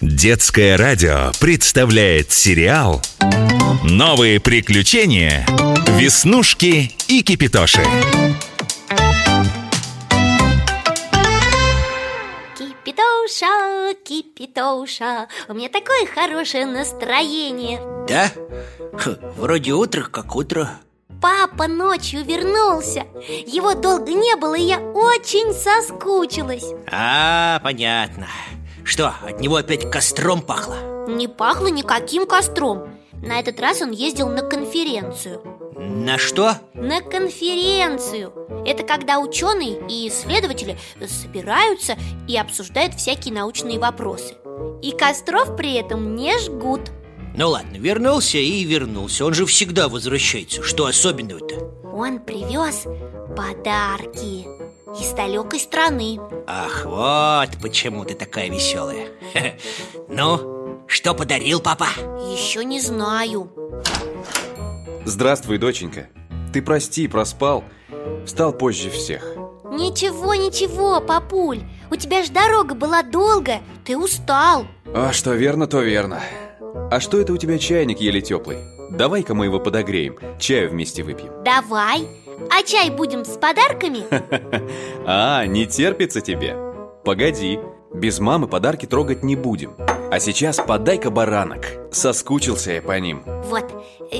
Детское радио представляет сериал «Новые приключения. Веснушки и Кипитоши». Кипитоша, Кипитоша, у меня такое хорошее настроение Да? Вроде утро как утро Папа ночью вернулся Его долго не было, и я очень соскучилась А, понятно Что, от него опять костром пахло? Не пахло никаким костром. На этот раз он ездил на конференцию. На что? На конференцию. Это когда ученые и исследователи собираются и обсуждают всякие научные вопросы. И костров при этом не жгут. Ну ладно, вернулся и вернулся. Он же всегда возвращается. Что особенного-то? Он привез подарки из далекой страны. Ах, вот почему ты такая веселая Ну, что подарил папа? Еще не знаю. Здравствуй, доченька. Ты прости, проспал Встал позже всех. Ничего, ничего, папуль. У тебя же дорога была долгая Ты устал. А что верно, то верно. А что это у тебя чайник еле теплый? Давай-ка мы его подогреем Чаю вместе выпьем. Давай А чай будем с подарками? А, не терпится тебе? Погоди Без мамы подарки трогать не будем. А сейчас подай-ка баранок. Соскучился я по ним. Вот,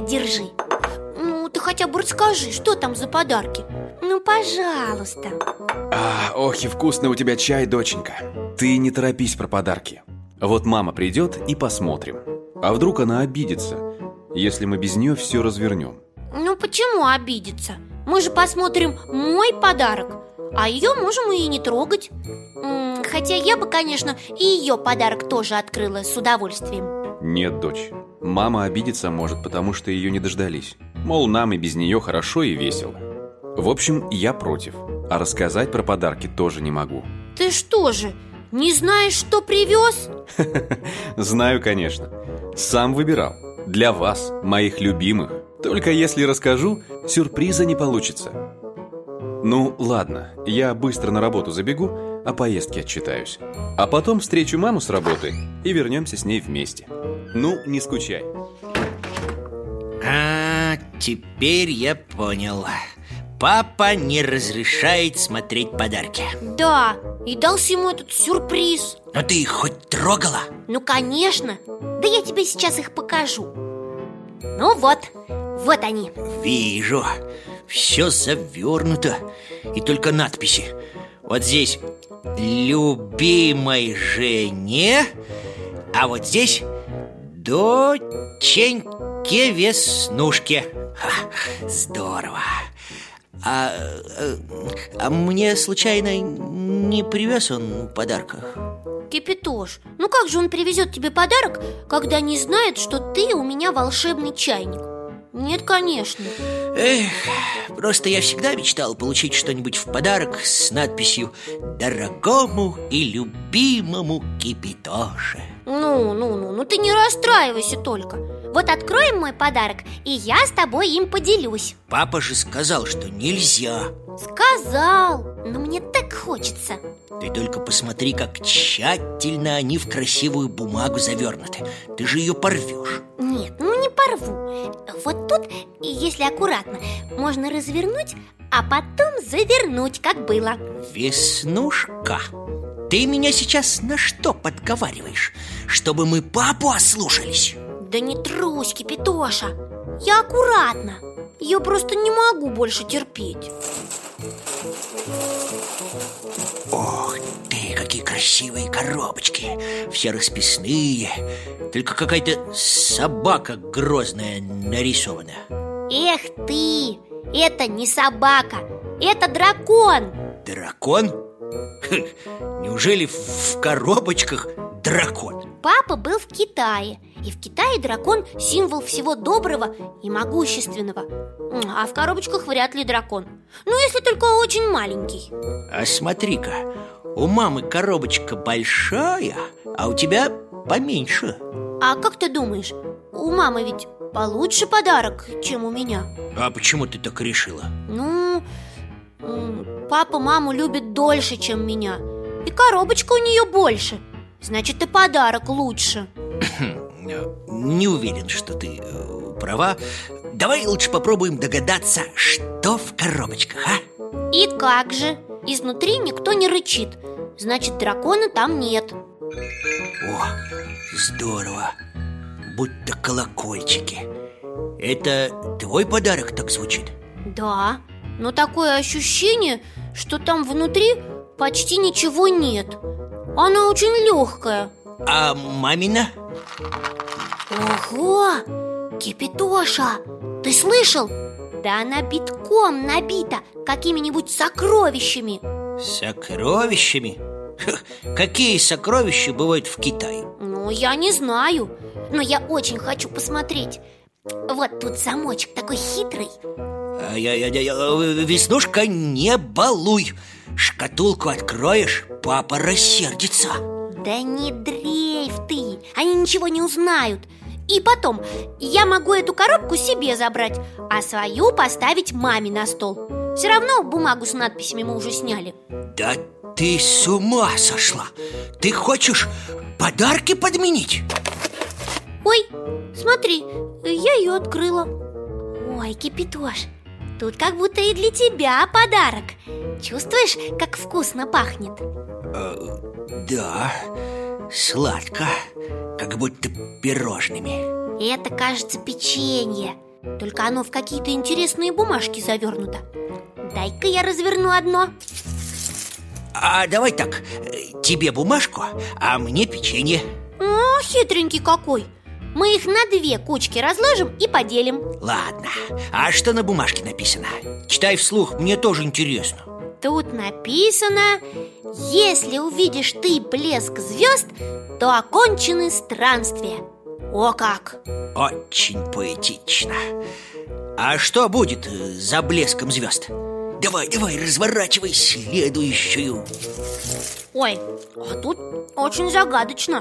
держи. Ну, ты хотя бы расскажи, что там за подарки? Ну, пожалуйста. А, Ох и вкусный у тебя чай, доченька. Ты не торопись про подарки. Вот мама придет и посмотрим. А вдруг она обидится Если мы без нее все развернем? Ну, почему обидеться? Мы же посмотрим мой подарок А ее можем и не трогать. М, Хотя я бы, конечно, и ее подарок тоже открыла с удовольствием. Нет, дочь Мама обидеться может, потому что ее не дождались. Мол, нам и без нее хорошо и весело. В общем, я против А рассказать про подарки тоже не могу. Ты что же, не знаешь, что привез? Знаю, конечно. Сам выбирал. Для вас, моих любимых Только если расскажу, сюрприза не получится. Ну, ладно, я быстро на работу забегу О поездке отчитаюсь. А потом встречу маму с работы И вернемся с ней вместе. Ну, не скучай. А, теперь я понял. Папа не разрешает смотреть подарки. Да, и дался ему этот сюрприз. Но ты их хоть трогала? Ну, конечно. Да я тебе сейчас их покажу. Ну вот, вот они. Вижу. Все завернуто И только надписи. Вот здесь Любимой жене А вот здесь Доченьке Веснушке Ха, Здорово. А, э, а мне случайно не привез он подарков? Кипятош, ну как же он привезет тебе подарок, когда не знает, что ты у меня волшебный чайник? Нет, конечно Эх, просто я всегда мечтал получить что-нибудь в подарок с надписью «Дорогому и любимому Кипитоше». Ну, ну, ну, ну ты не расстраивайся только Вот откроем мой подарок, и я с тобой им поделюсь Папа же сказал, что нельзя. Сказал, но мне так хочется Ты только посмотри, как тщательно они в красивую бумагу завернуты. Ты же ее порвешь. Нет, ну порву Вот тут, если аккуратно, можно развернуть, а потом завернуть, как было Веснушка, ты меня сейчас на что подговариваешь? Чтобы мы папу ослушались? Да не трусь, Кипятоша Я аккуратно Я просто не могу больше терпеть Ох красивые коробочки Все расписные Только какая-то собака грозная нарисована. Эх ты, это не собака, это дракон. Дракон? Хм, Неужели в- коробочках дракон? Папа был в Китае И в Китае дракон – символ всего доброго и могущественного. А в коробочках вряд ли дракон. Ну, если только очень маленький. А смотри-ка, у мамы коробочка большая, а у тебя поменьше А как ты думаешь, у мамы ведь получше подарок, чем у меня? А почему ты так решила? Ну, папа маму любит дольше, чем меня И коробочка у нее больше Значит, и подарок лучше Не уверен, что ты э, права Давай лучше попробуем догадаться, что в коробочках, а? И как же? Изнутри никто не рычит Значит, дракона там нет О, здорово Будто колокольчики Это твой подарок так звучит? Да, но такое ощущение, что там внутри почти ничего нет Она очень легкая А мамина? Ого! Кипитоша! Ты слышал? Да она битком набита какими-нибудь сокровищами. Сокровищами? какие сокровища бывают в Китае? Ну, я не знаю Но я очень хочу посмотреть. Вот тут замочек такой хитрый. А я, я, я, Веснушка, не балуй. Шкатулку откроешь, папа рассердится. Да не дрейф ты, они ничего не узнают И потом, я могу эту коробку себе забрать А свою поставить маме на стол. Все равно бумагу с надписями мы уже сняли. Да ты с ума сошла! Ты хочешь подарки подменить? Ой, смотри, я ее открыла. Ой, Кипятош, тут как будто и для тебя подарок. Чувствуешь, как вкусно пахнет? Э, да, сладко, как будто пирожными. Это, кажется, печенье. Только оно в какие-то интересные бумажки завернуто. Дай-ка я разверну одно. А давай так, тебе бумажку, а мне печенье. О, хитренький какой. Мы их на две кучки разложим и поделим. Ладно, а что на бумажке написано? Читай вслух, мне тоже интересно Тут написано Если увидишь ты блеск звезд, то окончены странствия О как! Очень поэтично. А что будет за блеском звезд? Давай, давай, разворачивай следующую. Ой, а тут очень загадочно.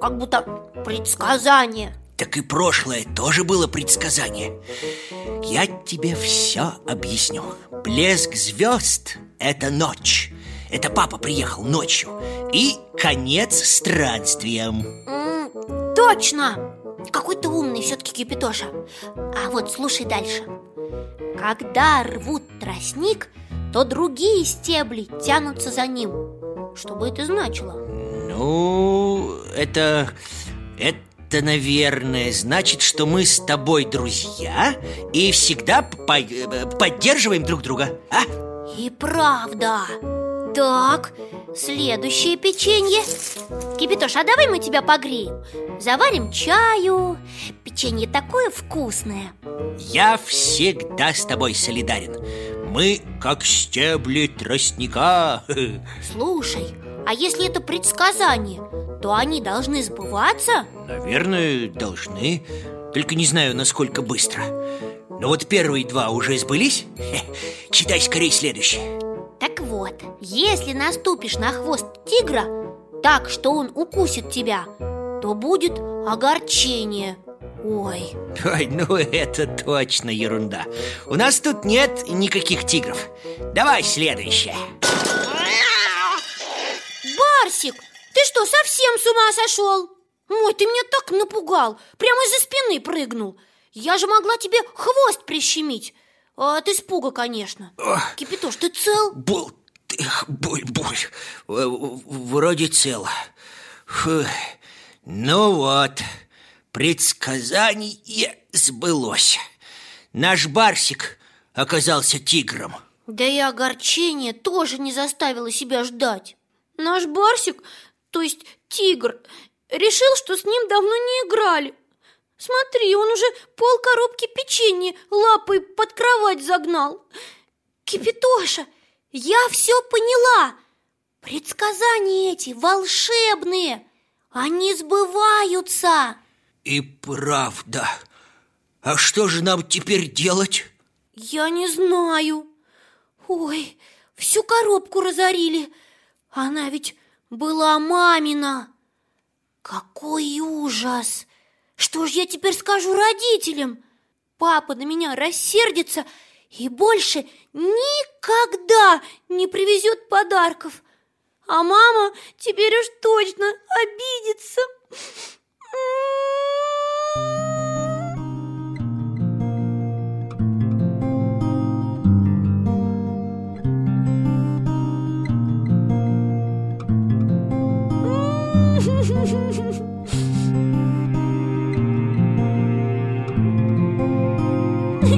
Как будто предсказание. Так и прошлое тоже было предсказание. Я тебе все объясню Блеск звезд – это ночь. Это папа приехал ночью. И конец странствиям. Точно! Какой ты умный все-таки Кипятоша. А вот слушай дальше. Когда рвут тростник, то другие стебли тянутся за ним. Что бы это значило? Ну, это... Это, наверное, значит, что мы с тобой друзья И всегда по поддерживаем друг друга, а? И правда. Так, следующее печенье. Кипятош, а давай мы тебя погреем. Заварим чаю. Печенье такое вкусное. Я всегда с тобой солидарен. Мы как стебли тростника. Слушай, а если это предсказание, то они должны сбываться? Наверное, должны. Только не знаю, насколько быстро. Но вот первые два уже сбылись. Читай скорее следующее Так вот, если наступишь на хвост тигра Так, что он укусит тебя То будет огорчение. Ой. Ой, ну это точно ерунда. У нас тут нет никаких тигров. Давай следующее. Барсик, ты что, совсем с ума сошел? Ой, ты меня так напугал Прямо из-за спины прыгнул Я же могла тебе хвост прищемить От испуга, конечно Ох. Кипятош, ты цел? Бол... Боль, боль Вроде цел Фу. Ну вот Предсказание сбылось Наш Барсик оказался тигром Да и огорчение тоже не заставило себя ждать Наш Барсик, то есть тигр, решил, что с ним давно не играли Смотри, он уже пол коробки печенья лапой под кровать загнал Кипятоша, я все поняла Предсказания эти волшебные Они сбываются и правда. А что же нам теперь делать? Я не знаю. Ой, всю коробку разорили. Она ведь была мамина. Какой ужас! Что ж я теперь скажу родителям? Папа на меня рассердится и больше никогда не привезет подарков. А мама теперь уж точно обидится.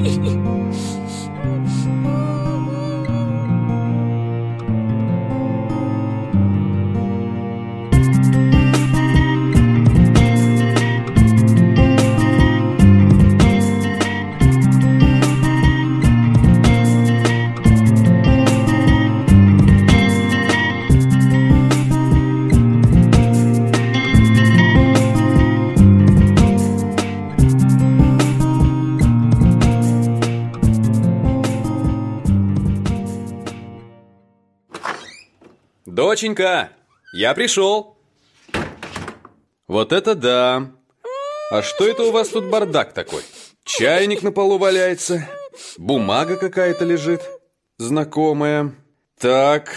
フフフ。Доченька, я пришел. Вот это да. А что это у вас тут бардак такой? Чайник на полу валяется, бумага какая-то лежит, знакомая. Так,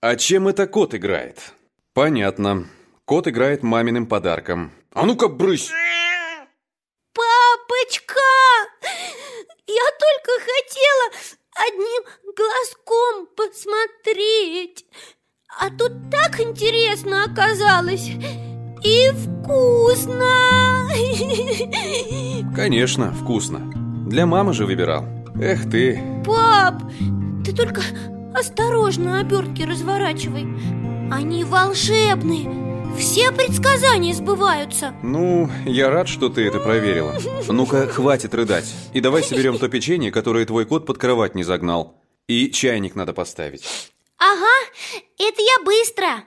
а чем это кот играет? Понятно. Кот играет маминым подарком. А ну-ка, брысь! Папочка! Я только хотела одним глазком посмотреть. А тут так интересно оказалось. И вкусно. Конечно, вкусно. Для мамы же выбирал. Эх ты. Пап, ты только осторожно обертки разворачивай. Они волшебные. Все предсказания сбываются. Ну, я рад, что ты это проверила. Ну-ка, хватит рыдать. И давай соберем то печенье, которое твой кот под кровать не загнал. И чайник надо поставить Ага, это я быстро.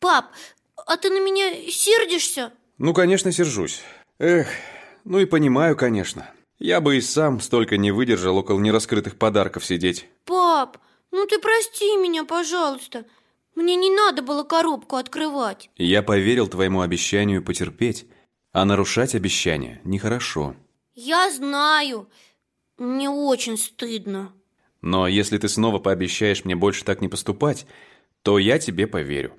Пап, а ты на меня сердишься? Ну, конечно, сержусь. Эх, ну и понимаю, конечно. Я бы и сам столько не выдержал около нераскрытых подарков сидеть. Пап, ну ты прости меня, пожалуйста. Мне не надо было коробку открывать. Я поверил твоему обещанию потерпеть А нарушать обещание нехорошо. Я знаю. Мне очень стыдно но если ты снова пообещаешь мне больше так не поступать, то я тебе поверю.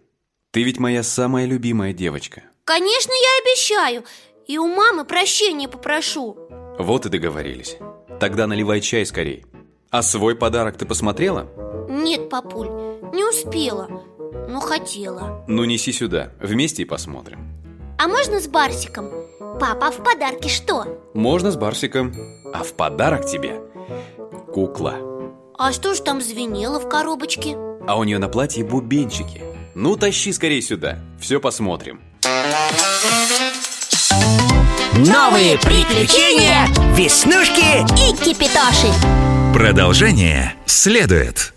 Ты ведь моя самая любимая девочка. Конечно, я обещаю. И у мамы прощения попрошу. Вот и договорились. Тогда наливай чай скорей. А свой подарок ты посмотрела? Нет, папуль, не успела, но хотела. Ну неси сюда, вместе и посмотрим. А можно с Барсиком? Папа, а в подарке что? Можно с Барсиком. А в подарок тебе кукла. А что ж там звенело в коробочке? А у нее на платье бубенчики. Ну, тащи скорее сюда, все посмотрим. Новые приключения Веснушки и Кипитоши. Продолжение следует